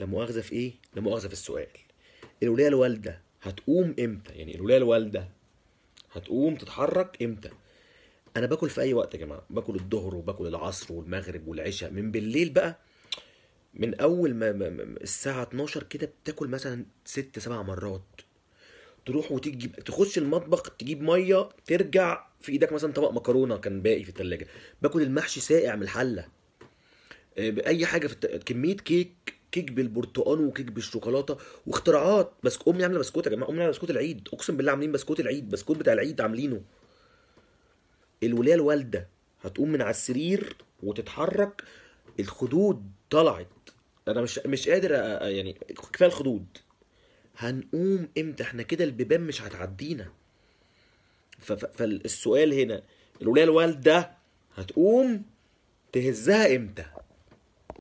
لا مؤاخذة في إيه؟ لا مؤاخذة في السؤال. الولاية الوالدة هتقوم إمتى؟ يعني الولاية الوالدة هتقوم تتحرك إمتى؟ أنا باكل في أي وقت يا جماعة. باكل الظهر وباكل العصر والمغرب والعشاء. من بالليل بقى من أول ما, الساعة 12 كده بتاكل مثلا ست سبع مرات. تروح وتيجي تخش المطبخ تجيب مية ترجع في إيدك مثلا طبق مكرونة كان باقي في التلاجة. باكل المحشي ساقع من الحلة. آه، اي حاجة في الت... كمية كيك كيك بالبرتقال وكيك بالشوكولاتة واختراعات. بس امي عامله بسكوت يا جماعة امي عامله بسكوت العيد. أقسم بالله عاملين بسكوت العيد بسكوت بتاع العيد عاملينه. الولاية الوالدة هتقوم من على السرير وتتحرك. الخدود طلعت. أنا مش مش قادر يعني كفاية الخدود. هنقوم إمتى؟ إحنا كده البيبان مش هتعدينا. فالسؤال هنا الولاية الوالدة هتقوم تهزها إمتى؟